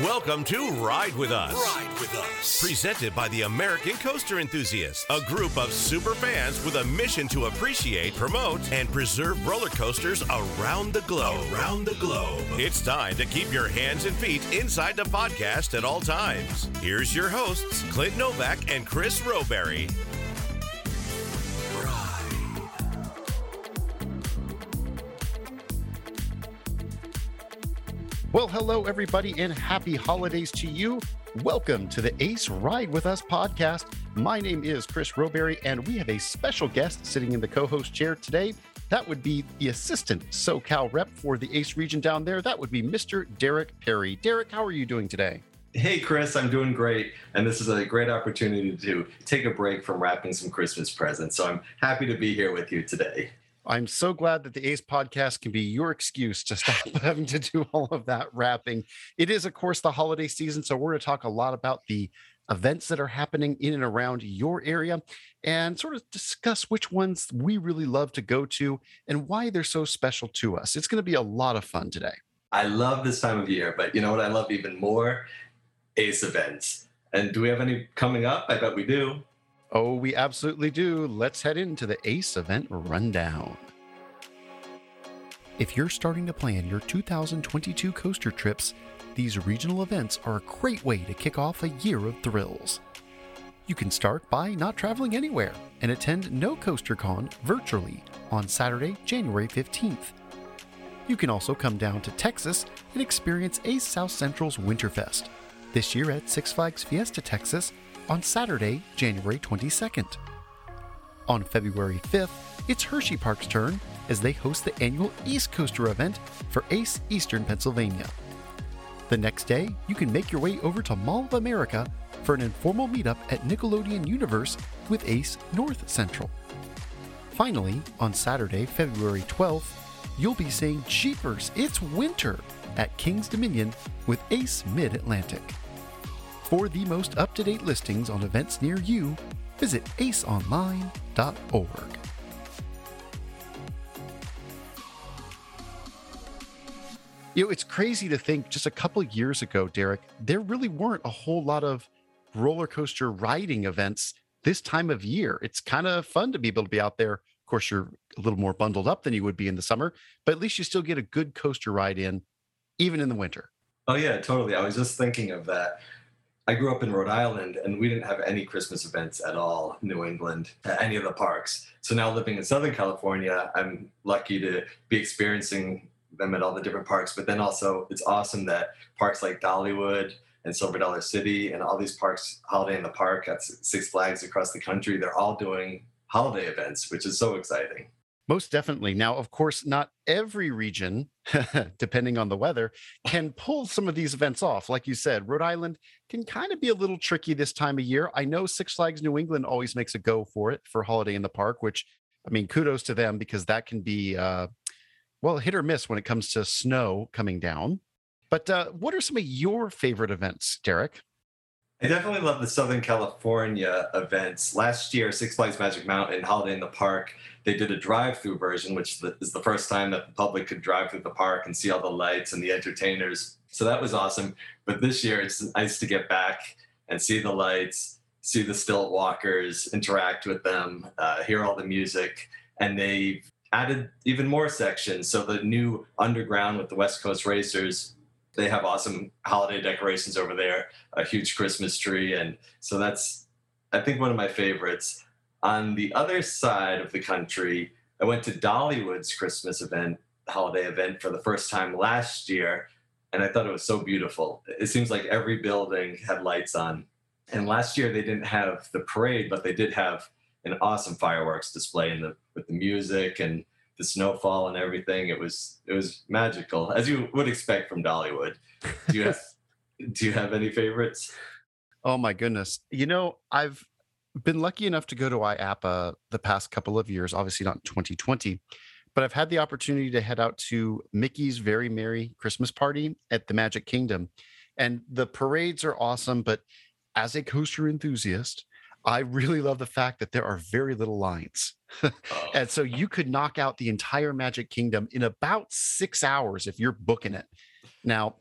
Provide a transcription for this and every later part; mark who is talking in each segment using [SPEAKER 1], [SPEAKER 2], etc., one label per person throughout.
[SPEAKER 1] Welcome to Ride With Us.
[SPEAKER 2] Ride with us.
[SPEAKER 1] Presented by the American Coaster Enthusiasts, a group of super fans with a mission to appreciate, promote, and preserve roller coasters around the globe.
[SPEAKER 2] Around the globe.
[SPEAKER 1] It's time to keep your hands and feet inside the podcast at all times. Here's your hosts, Clint Novak and Chris Roberry.
[SPEAKER 3] Well, hello, everybody, and happy holidays to you. Welcome to the Ace Ride with Us podcast. My name is Chris Roberry, and we have a special guest sitting in the co host chair today. That would be the assistant SoCal rep for the Ace region down there. That would be Mr. Derek Perry. Derek, how are you doing today?
[SPEAKER 4] Hey, Chris, I'm doing great. And this is a great opportunity to take a break from wrapping some Christmas presents. So I'm happy to be here with you today.
[SPEAKER 3] I'm so glad that the Ace podcast can be your excuse to stop having to do all of that wrapping. It is, of course, the holiday season. So we're going to talk a lot about the events that are happening in and around your area and sort of discuss which ones we really love to go to and why they're so special to us. It's going to be a lot of fun today.
[SPEAKER 4] I love this time of year, but you know what I love even more? Ace events. And do we have any coming up? I bet we do.
[SPEAKER 3] Oh, we absolutely do. Let's head into the ACE event rundown. If you're starting to plan your 2022 coaster trips, these regional events are a great way to kick off a year of thrills. You can start by not traveling anywhere and attend No Coaster Con virtually on Saturday, January 15th. You can also come down to Texas and experience Ace South Central's Winterfest, this year at Six Flags Fiesta Texas on Saturday, January 22nd. On February 5th, it's Hersheypark's turn as they host the annual East Coaster event for ACE Eastern Pennsylvania. The next day, you can make your way over to Mall of America for an informal meetup at Nickelodeon Universe with ACE North Central. Finally, on Saturday, February 12th, you'll be saying Jeepers, it's winter at Kings Dominion with ACE Mid Atlantic. For the most up to date listings on events near you, visit aceonline.org. You know, it's crazy to think just a couple years ago, Derek, there really weren't a whole lot of roller coaster riding events this time of year. It's kind of fun to be able to be out there. Of course, you're a little more bundled up than you would be in the summer, but at least you still get a good coaster ride in, even in the winter.
[SPEAKER 4] Oh, yeah, totally. I was just thinking of that. I grew up in Rhode Island and we didn't have any Christmas events at all New England at any of the parks. So now living in Southern California, I'm lucky to be experiencing them at all the different parks. But then also, it's awesome that parks like Dollywood and Silver Dollar City and all these parks, Holiday in the Park at Six Flags across the country, they're all doing holiday events, which is so exciting.
[SPEAKER 3] Most definitely. Now, of course, not every region, depending on the weather, can pull some of these events off. Like you said, Rhode Island can kind of be a little tricky this time of year. I know Six Flags New England always makes a go for it for Holiday in the Park, which, I mean, kudos to them because that can be, uh, well, hit or miss when it comes to snow coming down. But uh, what are some of your favorite events, Derek?
[SPEAKER 4] I definitely love the Southern California events. Last year, Six Flags Magic Mountain, Holiday in the Park, they did a drive-through version, which is the first time that the public could drive through the park and see all the lights and the entertainers. So that was awesome. But this year, it's nice to get back and see the lights, see the stilt walkers, interact with them, uh, hear all the music, and they've added even more sections. So the new underground with the West Coast Racers they have awesome holiday decorations over there, a huge Christmas tree. And so that's, I think, one of my favorites. On the other side of the country, I went to Dollywood's Christmas event, holiday event for the first time last year. And I thought it was so beautiful. It seems like every building had lights on. And last year they didn't have the parade, but they did have an awesome fireworks display in the, with the music and the snowfall and everything. It was it was magical, as you would expect from Dollywood. Do you have do you have any favorites?
[SPEAKER 3] Oh my goodness. You know, I've been lucky enough to go to IAAPA the past couple of years, obviously not 2020, but I've had the opportunity to head out to Mickey's Very Merry Christmas Party at the Magic Kingdom. And the parades are awesome, but as a coaster enthusiast, I really love the fact that there are very little lines. oh. and so you could knock out the entire Magic Kingdom in about six hours if you're booking it. Now,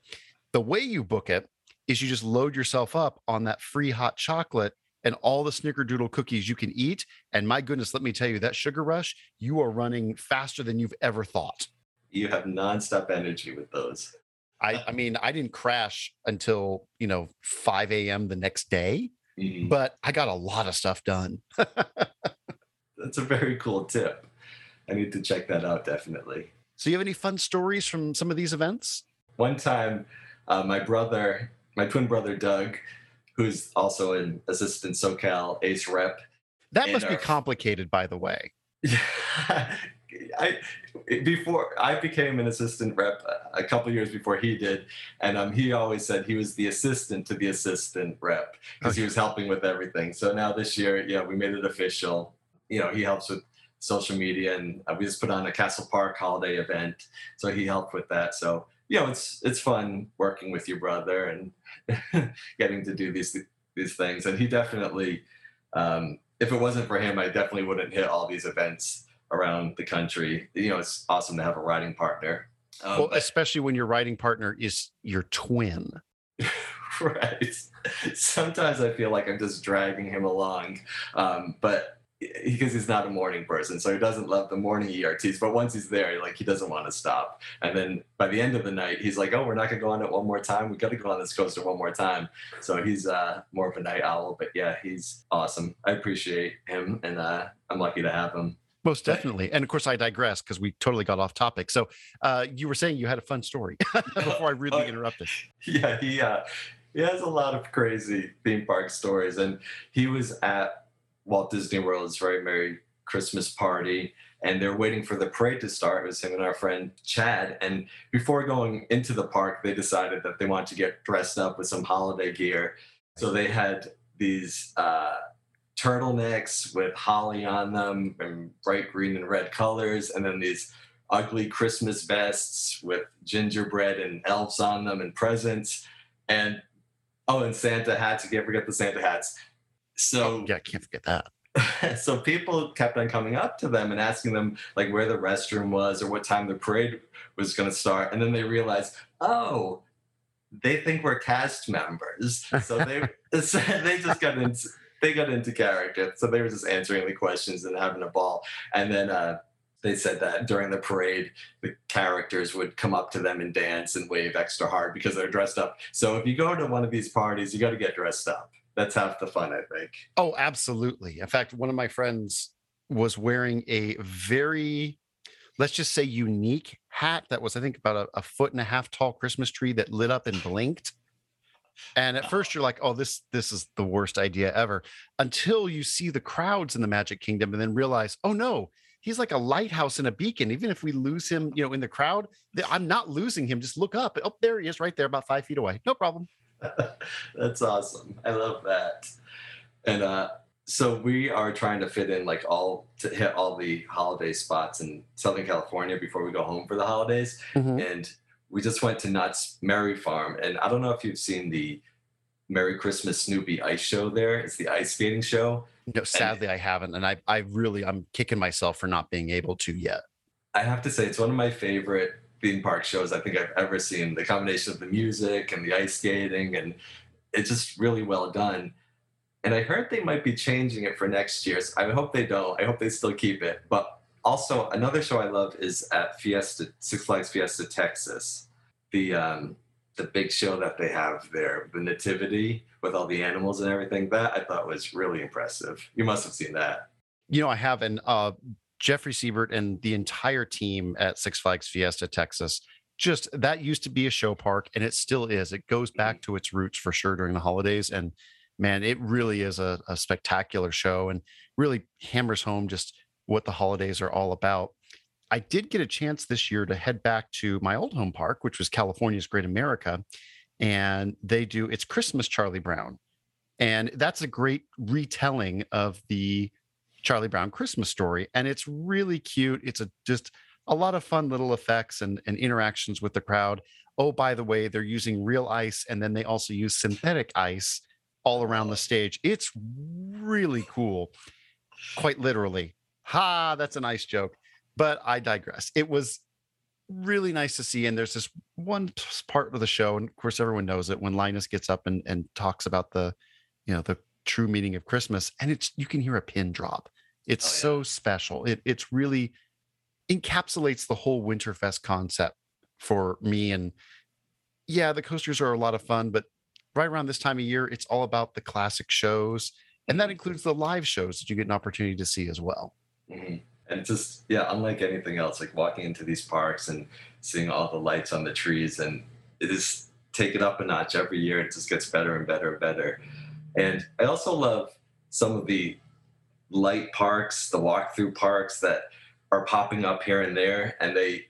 [SPEAKER 3] the way you book it is you just load yourself up on that free hot chocolate and all the snickerdoodle cookies you can eat. And my goodness, let me tell you, that sugar rush, you are running faster than you've ever thought.
[SPEAKER 4] You have nonstop energy with those.
[SPEAKER 3] I, uh I mean, I didn't crash until, you know, 5 a.m. the next day,
[SPEAKER 4] Mhm.
[SPEAKER 3] but I got a lot of stuff done.
[SPEAKER 4] That's a very cool tip. I need to check that out definitely.
[SPEAKER 3] So, you have any fun stories from some of these events?
[SPEAKER 4] One time, uh, my brother, my twin brother Doug, who's also an assistant SoCal Ace rep,
[SPEAKER 3] That must be complicated, by the way.
[SPEAKER 4] I before I became an assistant rep a couple years before he did, and um, he always said he was the assistant to the assistant rep because he was helping with everything. So now this year, yeah, we made it official. You know, he helps with social media, and uh, we just put on a Castle Park holiday event, so he helped with that. So you know, it's it's fun working with your brother and getting to do these these things, and he definitely. Um, if it wasn't for him, I definitely wouldn't hit all these events around the country. You know, it's awesome to have a riding partner. Um,
[SPEAKER 3] well,
[SPEAKER 4] but-
[SPEAKER 3] especially when your riding partner is your twin.
[SPEAKER 4] right. Sometimes I feel like I'm just dragging him along, um, but because he's not a morning person, so he doesn't love the morning ERTs. But once he's there, like he doesn't want to stop. And then by the end of the night, he's like, "Oh, we're not gonna go on it one more time. We got to go on this coaster one more time." So he's uh, more of a night owl, but yeah, he's awesome. I appreciate him, and uh, I'm lucky to have him.
[SPEAKER 3] Most definitely. And of course, I digress because we totally got off topic. So, uh, you were saying you had a fun story before I rudely
[SPEAKER 4] Oh,
[SPEAKER 3] interrupted.
[SPEAKER 4] yeah, he uh, he has a lot of crazy theme park stories, and he was at Walt Disney World's very merry Christmas party, and they're waiting for the parade to start. It was him and our friend Chad, and before going into the park, they decided that they wanted to get dressed up with some holiday gear, so they had these. Uh, turtlenecks with holly on them and bright green and red colors and then these ugly Christmas vests with gingerbread and elves on them and presents. And oh, and Santa hats. You can't forget the Santa hats. So
[SPEAKER 3] Yeah, I can't forget that.
[SPEAKER 4] so people kept on coming up to them and asking them like where the restroom was or what time the parade was going to start. And then they realized, oh, they think we're cast members. So they so they just got into they got into character. So they were just answering the questions and having a ball. And then uh, they said that during the parade, the characters would come up to them and dance and wave extra hard because they're dressed up. So if you go to one of these parties, you got to get dressed up. That's half the fun, I think.
[SPEAKER 3] Oh, absolutely. In fact, one of my friends was wearing a very, let's just say, unique hat that was, I think, about a, a foot and a half tall Christmas tree that lit up and blinked. And at first, you're like, "Oh, this this is the worst idea ever," until you see the crowds in the Magic Kingdom, and then realize, "Oh no, he's like a lighthouse and a beacon. Even if we lose him, you know, in the crowd, I'm not losing him. Just look up. Oh, there he is, right there, about five feet away. No problem."
[SPEAKER 4] That's awesome. I love that. And uh, so we are trying to fit in like all to hit all the holiday spots in Southern California before we go home for the holidays. And we just went to Knott's Merry Farm. And I don't know if you've seen the Merry Christmas Snoopy ice show there. It's the ice skating show.
[SPEAKER 3] No, sadly, I haven't, and I I really I'm kicking myself for not being able to yet.
[SPEAKER 4] I have to say, it's one of my favorite theme park shows I think I've ever seen. The combination of the music and the ice skating, and it's just really well done. And I heard they might be changing it for next year. So I hope they don't. I hope they still keep it. But also, another show I love is at Fiesta Six Flags Fiesta Texas. The um, the big show that they have there, the Nativity with all the animals and everything. That I thought was really impressive. You must have seen that.
[SPEAKER 3] You know, I have, and uh, Jeffrey Siebert and the entire team at Six Flags Fiesta Texas. Just that used to be a show park, and it still is. It goes back to its roots for sure during the holidays, and man, it really is a, a spectacular show, and really hammers home just what the holidays are all about. I did get a chance this year to head back to my old home park, which was California's Great America, and they do it's Christmas Charlie Brown, and that's a great retelling of the Charlie Brown Christmas story, and it's really cute. It's a just a lot of fun little effects and, and interactions with the crowd. Oh, by the way, they're using real ice, and then they also use synthetic ice all around the stage. It's really cool, quite literally. Ha, that's a nice joke, but I digress. It was really nice to see. And there's this one part of the show, and of course everyone knows it when Linus gets up and, and talks about the, you know, the true meaning of Christmas, and it's you can hear a pin drop. It's oh, yeah. so special. It it's really encapsulates the whole Winterfest concept for me. And yeah, the coasters are a lot of fun, but right around this time of year, it's all about the classic shows. And that mm-hmm. includes the live shows that you get an opportunity to see as well.
[SPEAKER 4] Mm-hmm. And just yeah unlike anything else like walking into these parks and seeing all the lights on the trees and it is take it up a notch every year it just gets better and better and better. And i also love some of the light parks the walk-through parks that are popping up here and there and they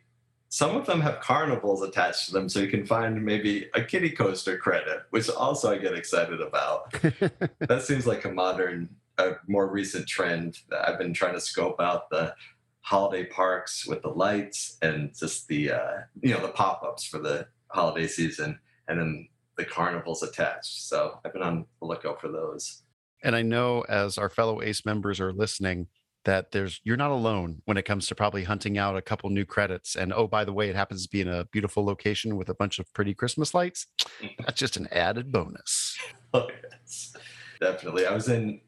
[SPEAKER 4] some of them have carnivals attached to them so you can find maybe a kiddie coaster credit which also i get excited about. That seems like a modern a more recent trend that I've been trying to scope out the holiday parks with the lights and just the uh, you know the pop-ups for the holiday season and then the carnivals attached. So I've been on the lookout for those.
[SPEAKER 3] And I know as our fellow ACE members are listening that there's you're not alone when it comes to probably hunting out a couple new credits. And oh, by the way, it happens to be in a beautiful location with a bunch of pretty Christmas lights. That's just an added bonus.
[SPEAKER 4] Oh yes, definitely. I was in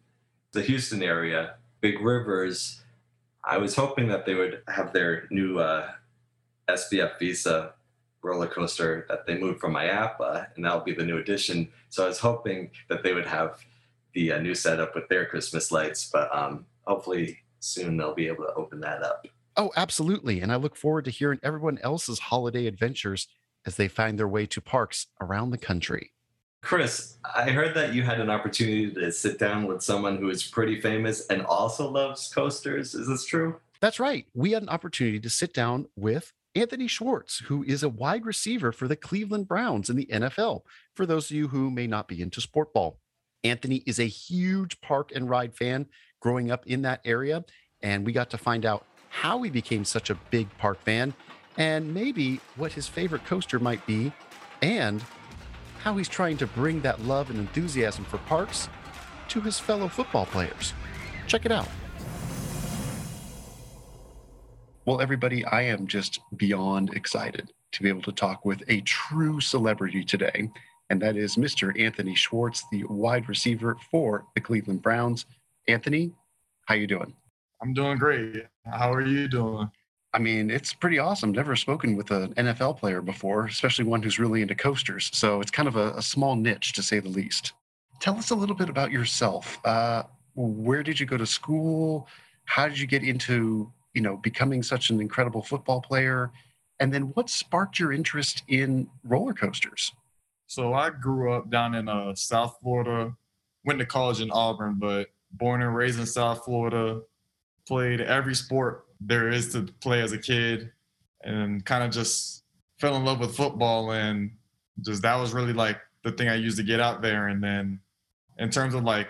[SPEAKER 4] the Houston area, Big Rivers, I was hoping that they would have their new uh, SBF Visa roller coaster that they moved from IAAPA, and that'll be the new addition. So I was hoping that they would have the uh, new setup with their Christmas lights, but um, hopefully soon they'll be able to open that up.
[SPEAKER 3] Oh, absolutely. And I look forward to hearing everyone else's holiday adventures as they find their way to parks around the country.
[SPEAKER 4] Chris, I heard that you had an opportunity to sit down with someone who is pretty famous and also loves coasters. Is this true?
[SPEAKER 3] That's right. We had an opportunity to sit down with Anthony Schwartz, who is a wide receiver for the Cleveland Browns in the NFL, for those of you who may not be into sport ball. Anthony is a huge park and ride fan growing up in that area, and we got to find out how he became such a big park fan and maybe what his favorite coaster might be and how he's trying to bring that love and enthusiasm for parks to his fellow football players. Check it out. Well, everybody, I am just beyond excited to be able to talk with a true celebrity today, and that is Mr. Anthony Schwartz, the wide receiver for the Cleveland Browns. Anthony, how you doing?
[SPEAKER 5] I'm doing great. How are you doing?
[SPEAKER 3] I mean, it's pretty awesome. Never spoken with an NFL player before, especially one who's really into coasters. So it's kind of a, a small niche, to say the least. Tell us a little bit about yourself. Uh, where did you go to school? How did you get into, you know, becoming such an incredible football player? And then what sparked your interest in roller coasters?
[SPEAKER 5] So I grew up down in uh, South Florida, went to college in Auburn, but born and raised in South Florida, played every sport there is to play as a kid and kind of just fell in love with football and just that was really like the thing I used to get out there. And then in terms of like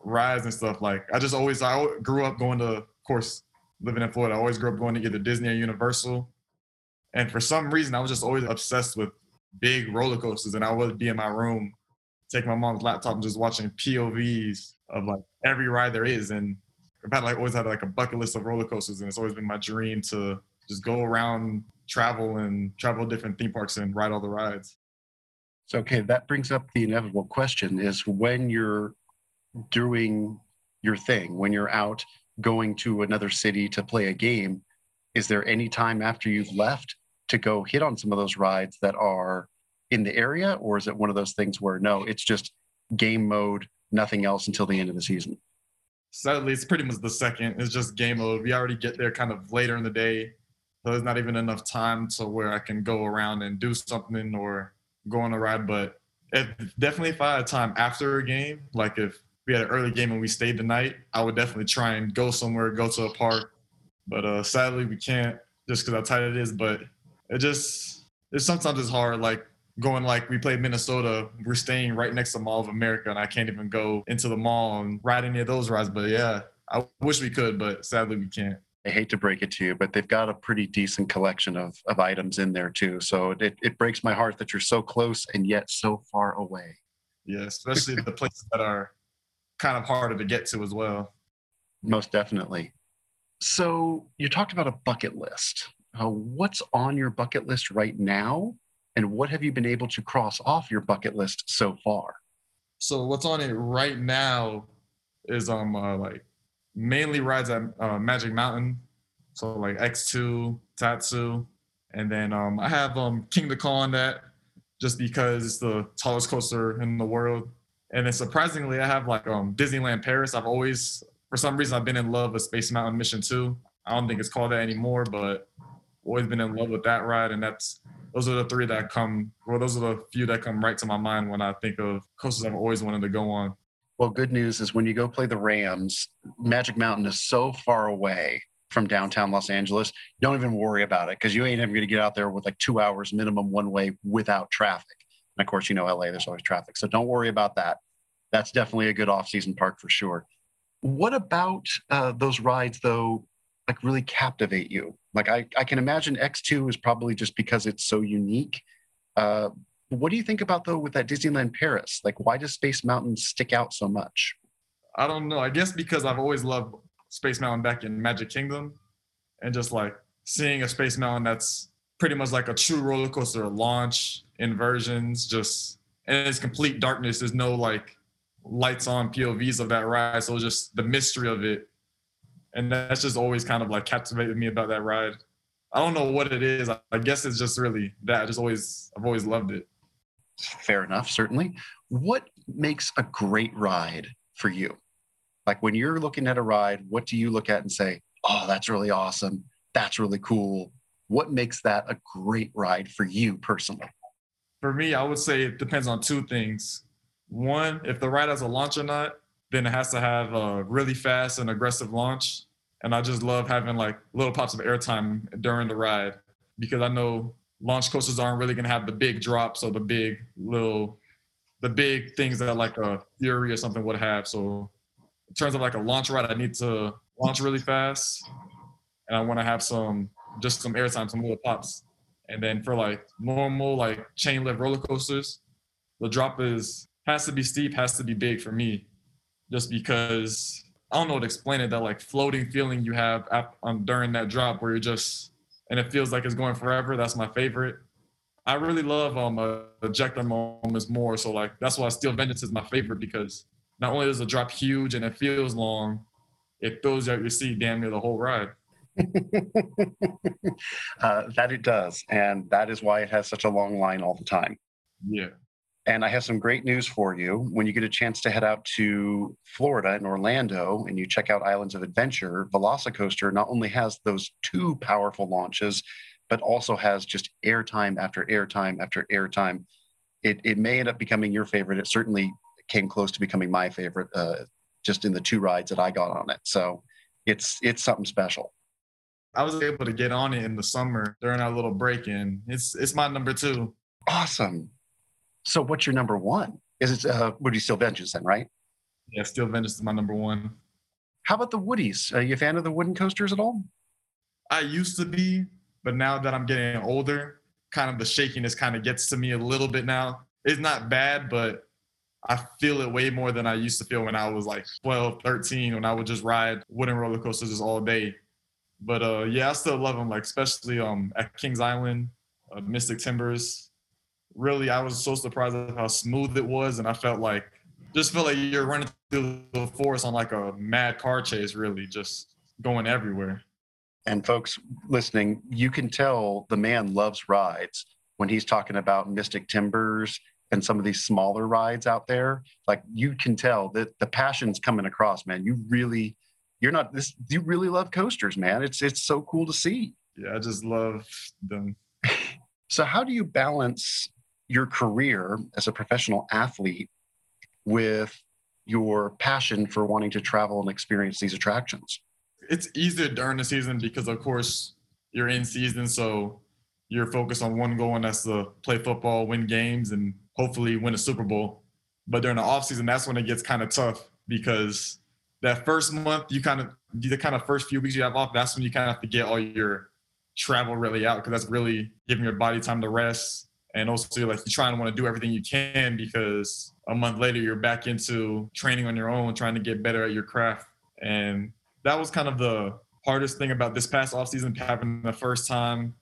[SPEAKER 5] rides and stuff, like I just always I grew up going to, of course, living in Florida. I always grew up going to either Disney or Universal. And for some reason, I was just always obsessed with big roller coasters. And I would be in my room, take my mom's laptop and just watching POVs of like every ride there is. And I've had like always had like a bucket list of roller coasters, and it's always been my dream to just go around, travel, and travel different theme parks and ride all the rides.
[SPEAKER 3] So okay, that brings up the inevitable question: is when you're doing your thing, when you're out going to another city to play a game, is there any time after you've left to go hit on some of those rides that are in the area, or is it one of those things where no, it's just game mode, nothing else until the end of the season?
[SPEAKER 5] Sadly, it's pretty much the second. It's just game mode. We already get there kind of later in the day. So there's not even enough time to where I can go around and do something or go on a ride. But if, definitely if I had time after a game, like if we had an early game and we stayed the night, I would definitely try and go somewhere, go to a park. But uh, sadly, we can't just because how tight it is. But it just, it's sometimes it's hard. Like going like we played Minnesota, we're staying right next to Mall of America, and I can't even go into the mall and ride any of those rides. But yeah, I wish we could, but sadly we can't.
[SPEAKER 3] I hate to break it to you, but they've got a pretty decent collection of, of items in there too. So it, it breaks my heart that you're so close and yet so far away.
[SPEAKER 5] Yeah, especially the places that are kind of harder to get to as well.
[SPEAKER 3] Most definitely. So you talked about a bucket list
[SPEAKER 6] uh, what's on your bucket list right now, and what have you been able to cross off your bucket list so far?
[SPEAKER 5] So what's on it right now is um uh, like mainly rides at uh, Magic Mountain, so like X2, Tatsu, and then um I have um Kingda Ka that just because it's the tallest coaster in the world. And then surprisingly, I have like um Disneyland Paris. I've always for some reason I've been in love with Space Mountain Mission 2. I don't think it's called that anymore, but always been in love with that ride. And that's those are the three that come well, those are the few that come right to my mind when I think of coasters I've always wanted to go on.
[SPEAKER 6] Well, good news is when you go play the Rams, Magic Mountain is so far away from downtown Los Angeles. Don't even worry about it because you ain't even going to get out there with like two hours minimum one way without traffic. And of course, you know, LA, there's always traffic. So don't worry about that. That's definitely a good off season park for sure. What about uh, those rides, though, like really captivate you? Like, I, I can imagine X2 is probably just because it's so unique. Uh, what do you think about, though, with that Disneyland Paris? Like, why does Space Mountain stick out so much?
[SPEAKER 5] I don't know. I guess because I've always loved Space Mountain back in Magic Kingdom, and just like seeing a Space Mountain that's pretty much like a true roller coaster launch inversions, just and it's complete darkness. There's no like lights on POVs of that ride, so just the mystery of it, and that's just always kind of like captivated me about that ride. I don't know what it is. I guess it's just really that. I just always I've always loved it.
[SPEAKER 6] Fair enough, certainly. What makes a great ride for you? Like when you're looking at a ride, what do you look at and say, oh, that's really awesome. That's really cool. What makes that a great ride for you personally?
[SPEAKER 5] For me, I would say it depends on two things. One, if the ride has a launch or not, then it has to have a really fast and aggressive launch. And I just love having like little pops of airtime during the ride because I know launch coasters aren't really gonna have the big drops or the big little the big things that like a Fury or something would have. So in terms of like a launch ride, I need to launch really fast, and I want to have some just some airtime, some little pops. And then for like normal like chain lift roller coasters, the drop is has to be steep, has to be big for me, just because I don't know how to explain it. That like floating feeling you have um, during that drop where you're just and it feels like it's going forever. That's my favorite. I really love um uh, ejector moments more. So like that's why Steel Vengeance is my favorite because not only does the drop huge and it feels long, it fills out your seat damn near the whole ride.
[SPEAKER 6] uh, that it does. And that is why it has such a long line all the time.
[SPEAKER 5] Yeah.
[SPEAKER 6] And I have some great news for you. When you get a chance to head out to Florida and Orlando and you check out Islands of Adventure, Velocicoaster not only has those two powerful launches, but also has just airtime after airtime after airtime. It, it may end up becoming your favorite. It certainly came close to becoming my favorite uh, just in the two rides that I got on it. So it's it's something special.
[SPEAKER 5] I was able to get on it in the summer during our little break in. It's it's my number two.
[SPEAKER 6] Awesome. So what's your number one? Is it uh, Woody Steel Vengeance then, right?
[SPEAKER 5] Yeah, Steel Vengeance is my number one.
[SPEAKER 6] How about the Woodies? Are you a fan of the wooden coasters at all?
[SPEAKER 5] I used to be, but now that I'm getting older, kind of the shakiness kind of gets to me a little bit now. It's not bad, but I feel it way more than I used to feel when I was like 12, 13, when I would just ride wooden roller coasters just all day. But uh, yeah, I still love them, like especially um, at Kings Island, uh, Mystic Timbers. Really, I was so surprised at how smooth it was, and I felt like just felt like you're running through the forest on like a mad car chase, really, just going everywhere.
[SPEAKER 6] And folks listening, you can tell the man loves rides when he's talking about Mystic Timbers and some of these smaller rides out there, like you can tell that the passion's coming across, man. You really, you're not this. You really love coasters, man. It's it's so cool to see.
[SPEAKER 5] Yeah, I just love them.
[SPEAKER 6] so, how do you balance your career as a professional athlete with your passion for wanting to travel and experience these attractions?
[SPEAKER 5] It's easier during the season because, of course, you're in season, so you're focused on one goal, and that's to play football, win games, and hopefully win a Super Bowl. But during the offseason, that's when it gets kind of tough because that first month, you kind of the kind of first few weeks you have off, that's when you kind of have to get all your travel really out because that's really giving your body time to rest. And also, like you're trying to want to do everything you can because a month later you're back into training on your own, trying to get better at your craft. And that was kind of the hardest thing about this past off season having the first time,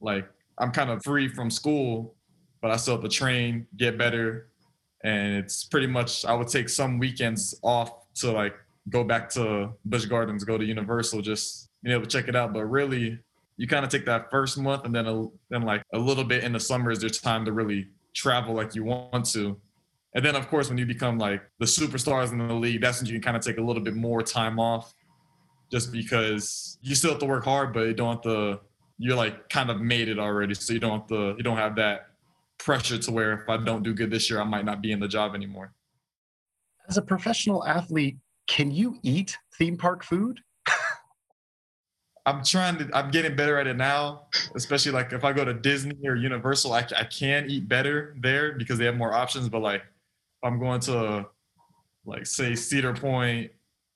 [SPEAKER 5] like I'm kind of free from school, but I still have to train, get better, and it's pretty much I would take some weekends off to like go back to Busch Gardens, go to Universal, just being able to check it out. But really, you kind of take that first month, and then a, then like a little bit in the summer is there's time to really travel like you want to. And then of course when you become like the superstars in the league, that's when you can kind of take a little bit more time off, just because you still have to work hard, but you don't have to. You're like kind of made it already, so you don't have to. You don't have that pressure to where if I don't do good this year, I might not be in the job anymore.
[SPEAKER 6] As a professional athlete, can you eat theme park food?
[SPEAKER 5] I'm trying to. I'm getting better at it now, especially like if I go to Disney or Universal, I, I can eat better there because they have more options. But like, I'm going to, like, say Cedar Point,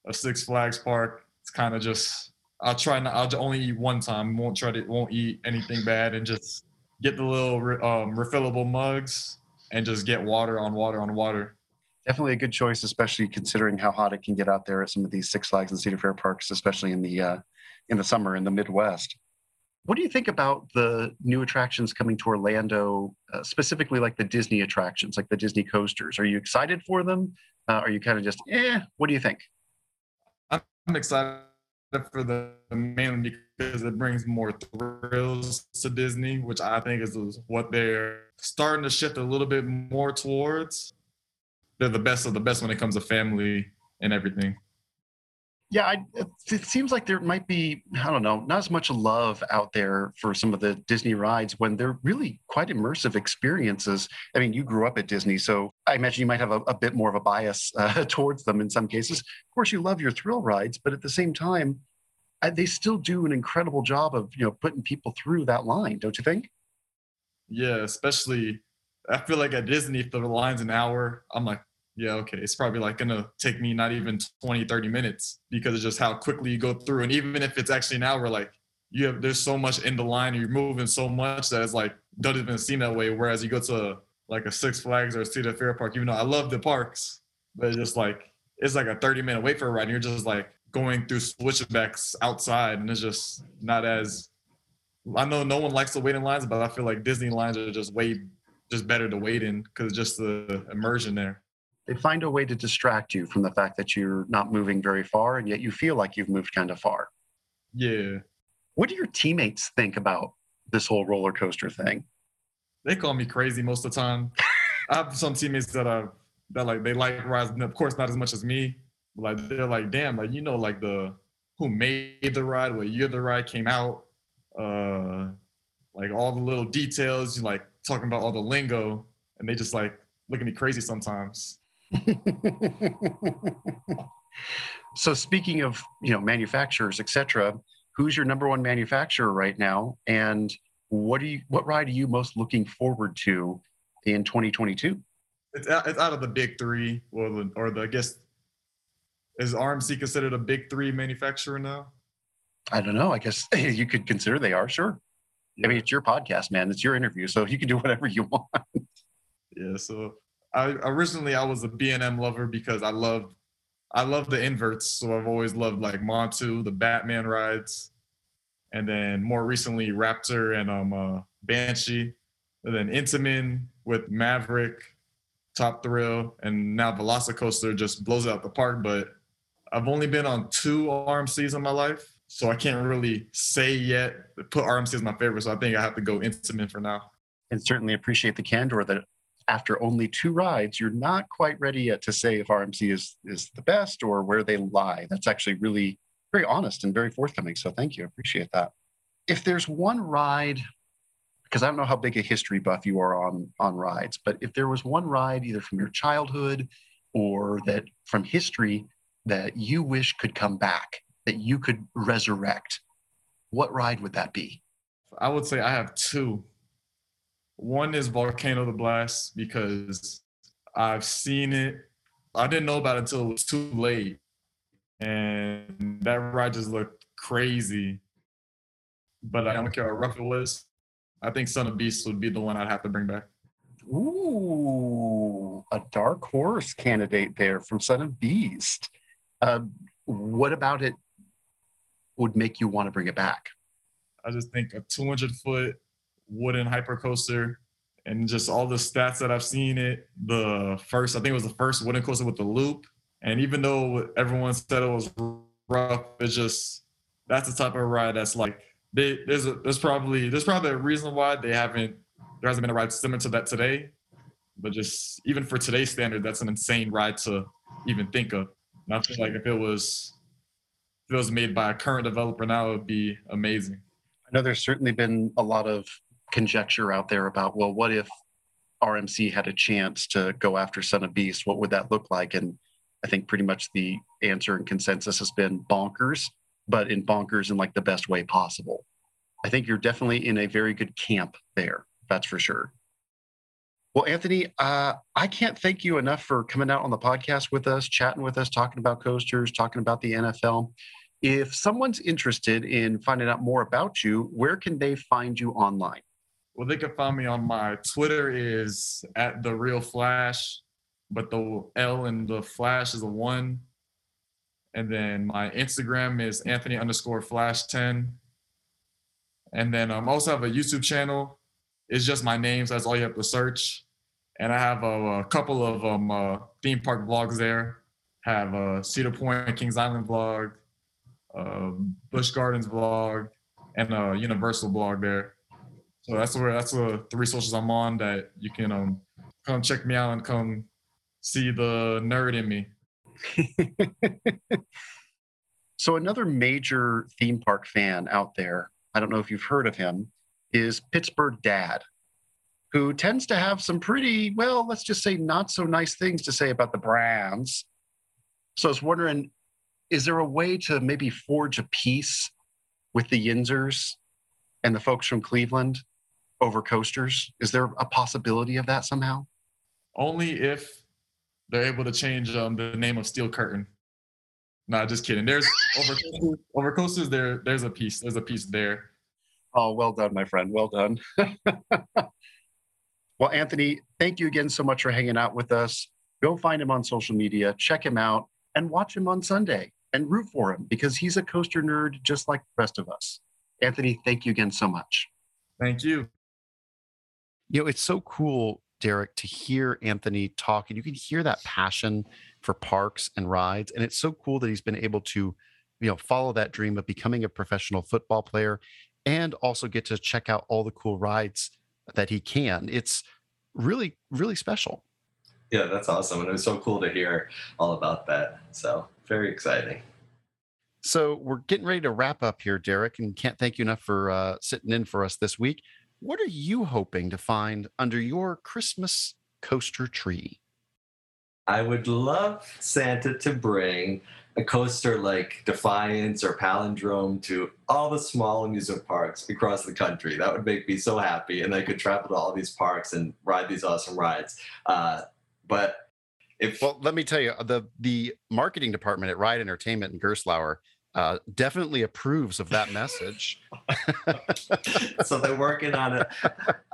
[SPEAKER 5] a Six Flags park, it's kind of just. I'll try not. I'll only eat one time. Won't try to. Won't eat anything bad and just get the little um, refillable mugs and just get water on water on water.
[SPEAKER 6] Definitely a good choice, especially considering how hot it can get out there at some of these Six Flags and Cedar Fair parks, especially in the uh, in the summer in the Midwest. What do you think about the new attractions coming to Orlando, uh, specifically like the Disney attractions, like the Disney coasters? Are you excited for them? Uh, are you kind of just, eh? What do you think?
[SPEAKER 5] I'm excited for the mainly because it brings more thrills to Disney, which I think is what they're starting to shift a little bit more towards. They're the best of the best when it comes to family and everything.
[SPEAKER 6] Yeah, I, it seems like there might be, I don't know, not as much love out there for some of the Disney rides when they're really quite immersive experiences. I mean, you grew up at Disney, so I imagine you might have a, a bit more of a bias uh, towards them in some cases. Of course, you love your thrill rides, but at the same time, I, they still do an incredible job of you know putting people through that line, don't you think?
[SPEAKER 5] Yeah, especially I feel like at Disney, if the line's an hour, I'm like, yeah, okay, it's probably like gonna take me not even 20, 30 minutes because of just how quickly you go through. And even if it's actually an hour, like you have there's so much in the line, you're moving so much that it's like doesn't even seem that way. Whereas you go to like a Six Flags or a Cedar Fair park, even though I love the parks, but it's just like it's like a 30 minute wait for a ride. And you're just like going through switchbacks outside, and it's just not as. I know no one likes to wait in lines, but I feel like Disney lines are just way just better to wait in because just the immersion there
[SPEAKER 6] they find a way to distract you from the fact that you're not moving very far and yet you feel like you've moved kind of far.
[SPEAKER 5] Yeah.
[SPEAKER 6] What do your teammates think about this whole roller coaster thing?
[SPEAKER 5] They call me crazy most of the time. I have some teammates that are that like they like rides, of course not as much as me. But like they're like, damn, like you know, like the who made the ride, what year the ride came out, uh, like all the little details, you like talking about all the lingo, and they just like look at me crazy sometimes.
[SPEAKER 6] So speaking of you know manufacturers etc who's your number one manufacturer right now? And what do you what ride are you most looking forward to in 2022
[SPEAKER 5] it's out, it's out of the big three. Or the, or the i guess is rmc considered a big three manufacturer now?
[SPEAKER 6] I don't know. I guess you could consider they are sure. Yeah. i mean it's your podcast man. It's your interview so you can do whatever you want.
[SPEAKER 5] Yeah so I originally I was a B&M lover because I loved I love the inverts. So I've always loved like Montu, the Batman rides, and then more recently Raptor and um uh, Banshee, and then Intamin with Maverick, Top Thrill, and now Velocicoaster just blows out the park. But I've only been on two RMCs in my life, so I can't really say yet put RMC as my favorite. So I think I have to go Intamin for now.
[SPEAKER 6] And certainly appreciate the candor that after only two rides, you're not quite ready yet to say if RMC is is the best or where they lie. That's actually really very honest and very forthcoming. So thank you. I appreciate that. If there's one ride, because I don't know how big a history buff you are on on rides, but if there was one ride either from your childhood or that from history that you wish could come back, that you could resurrect, what ride would that be?
[SPEAKER 5] I would say I have two one is Volcano the Blast because I've seen it. I didn't know about it until it was too late. And that ride just looked crazy. But I don't care how rough it was. I think Son of Beast would be the one I'd have to bring back.
[SPEAKER 6] Ooh, a dark horse candidate there from Son of Beast. Uh, what about it
[SPEAKER 3] would make you want to bring it back?
[SPEAKER 5] I just think a 200 foot wooden hypercoaster and just all the stats that I've seen it. The first, I think it was the first wooden coaster with the loop. And even though everyone said it was rough, it's just that's the type of ride that's like they, there's a, there's probably there's probably a reason why they haven't there hasn't been a ride similar to that today. But just even for today's standard, that's an insane ride to even think of. And I feel like if it was if it was made by a current developer now, it would be amazing.
[SPEAKER 3] I know there's certainly been a lot of conjecture out there about, well, what if RMC had a chance to go after Son of Beast? What would that look like? And I think pretty much the answer and consensus has been bonkers, but in bonkers in like the best way possible. I think you're definitely in a very good camp there. That's for sure. Well, Anthony, uh, I can't thank you enough for coming out on the podcast with us, chatting with us, talking about coasters, talking about the NFL. If someone's interested in finding out more about you, where can they find you online?
[SPEAKER 5] Well, they can find me on my Twitter is at the real flash, but the L in the flash is a one. And then my Instagram is Anthony underscore flash 10. And then I um, also have a YouTube channel it's just my name, so that's all you have to search. And I have a, a couple of um, uh, theme park vlogs there. Have a Cedar Point, Kings Island vlog, Busch Gardens vlog, and a Universal blog there. So that's where that's the three socials I'm on that you can um, come check me out and come see the nerd in me.
[SPEAKER 3] so another major theme park fan out there, I don't know if you've heard of him, is Pittsburgh Dad, who tends to have some pretty, well, let's just say not so nice things to say about the Browns. So I was wondering, is there a way to maybe forge a peace with the Yinzers and the folks from Cleveland over coasters? Is there a possibility of that somehow?
[SPEAKER 5] Only if they're able to change um, the name of Steel Curtain. No, just kidding. There's over coasters, over coasters. There, there's a piece. There's a piece there.
[SPEAKER 3] Oh, well done, my friend. Well done. well, Anthony, thank you again so much for hanging out with us. Go find him on social media, check him out, and watch him on Sunday and root for him because he's a coaster nerd just like the rest of us. Anthony, thank you again so much.
[SPEAKER 5] Thank you.
[SPEAKER 3] You know, it's so cool, Derek, to hear Anthony talk, and you can hear that passion for parks and rides. And it's so cool that he's been able to, you know, follow that dream of becoming a professional football player and also get to check out all the cool rides that he can. It's really, really special.
[SPEAKER 4] Yeah, that's awesome. And it was so cool to hear all about that. So, very exciting.
[SPEAKER 3] So, we're getting ready to wrap up here, Derek, and can't thank you enough for uh, sitting in for us this week. What are you hoping to find under your Christmas coaster tree?
[SPEAKER 4] I would love Santa to bring a coaster like Defiance or Palindrome to all the small amusement parks across the country. That would make me so happy, and I could travel to all these parks and ride these awesome rides. Uh, but if
[SPEAKER 3] well, let me tell you, the the marketing department at Ride Entertainment in Gerstlauer uh, definitely approves of that message.
[SPEAKER 4] so they're working on it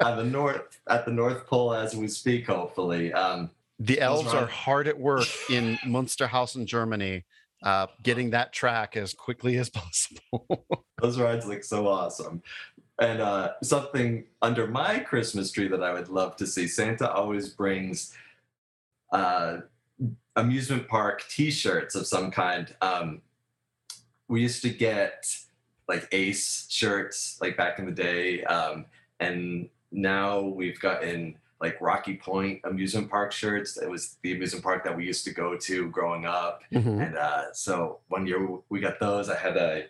[SPEAKER 4] on the north at the North Pole as we speak. Hopefully, um,
[SPEAKER 3] the elves are hard at work in Munsterhausen, Germany, uh, getting that track as quickly as possible.
[SPEAKER 4] Those rides look so awesome. And uh, something under my Christmas tree that I would love to see Santa always brings uh, amusement park t shirts of some kind. Um, we used to get like Ace shirts like back in the day. Um, and now we've gotten like Rocky Point amusement park shirts. It was the amusement park that we used to go to growing up. Mm-hmm. And uh, so one year we got those. I had a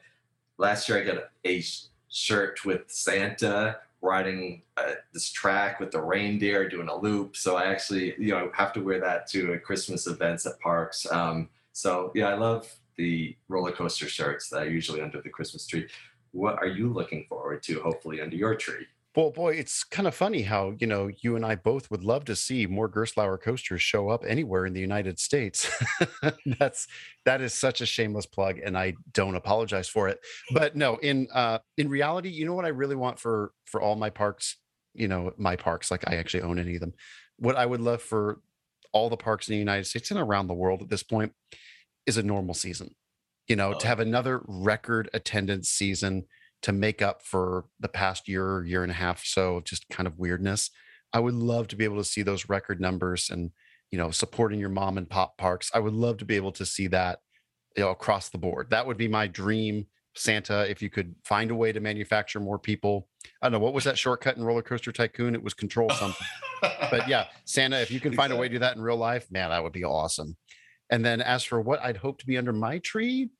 [SPEAKER 4] last year I got a shirt with Santa riding uh, this track with the reindeer doing a loop. So I actually you know have to wear that to Christmas events at parks. Um, so yeah, I love the roller coaster shirts that are usually under the Christmas tree. What are you looking forward to? Hopefully under your tree.
[SPEAKER 3] Well, boy, it's kind of funny how, you know, you and I both would love to see more Gerstlauer coasters show up anywhere in the United States. That's that is such a shameless plug and I don't apologize for it. But no, in uh in reality, you know what I really want for for all my parks, you know, my parks like I actually own any of them. What I would love for all the parks in the United States and around the world at this point is a normal season you know, to
[SPEAKER 4] Oh.
[SPEAKER 3] have another record attendance season to make up for the past year, year and a half so of just kind of weirdness. I would love to be able to see those record numbers and, you know, supporting your mom and pop parks. I would love to be able to see that, you know, across the board. That would be my dream, Santa, if you could find a way to manufacture more people. I don't know, what was that shortcut in Roller Coaster Tycoon? It was control something but yeah, Santa, if you can find a way to do that in real life, man, that would be awesome. And then as for what I'd hope to be under my tree,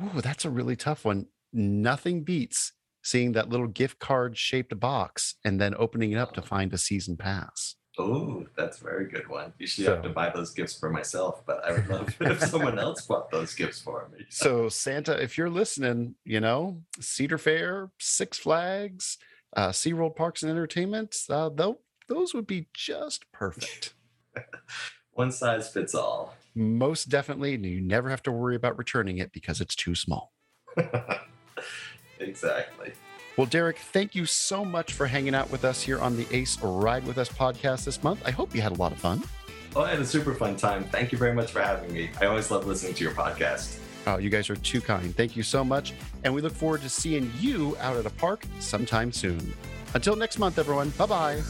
[SPEAKER 3] oh, that's a really tough one. Nothing beats seeing that little gift card shaped box and then opening it up to find a season pass.
[SPEAKER 4] Oh, that's a very good one. Usually I have to buy those gifts for myself, but I would love if someone else bought those gifts for me.
[SPEAKER 3] So Santa, if you're listening, you know, Cedar Fair, Six Flags, uh, SeaWorld Parks and Entertainment, uh, those would be just perfect.
[SPEAKER 4] One size fits all.
[SPEAKER 3] Most definitely. And you never have to worry about returning it because it's too small.
[SPEAKER 4] exactly.
[SPEAKER 3] Well, Derek, thank you so much for hanging out with us here on the Ace Ride with Us podcast this month. I hope you had a lot of fun.
[SPEAKER 4] Oh, I had a super fun time. Thank you very much for having me. I always love listening to your podcast.
[SPEAKER 3] Oh, you guys are too kind. Thank you so much. And we look forward to seeing you out at a park sometime soon. Until next month, everyone. Bye bye.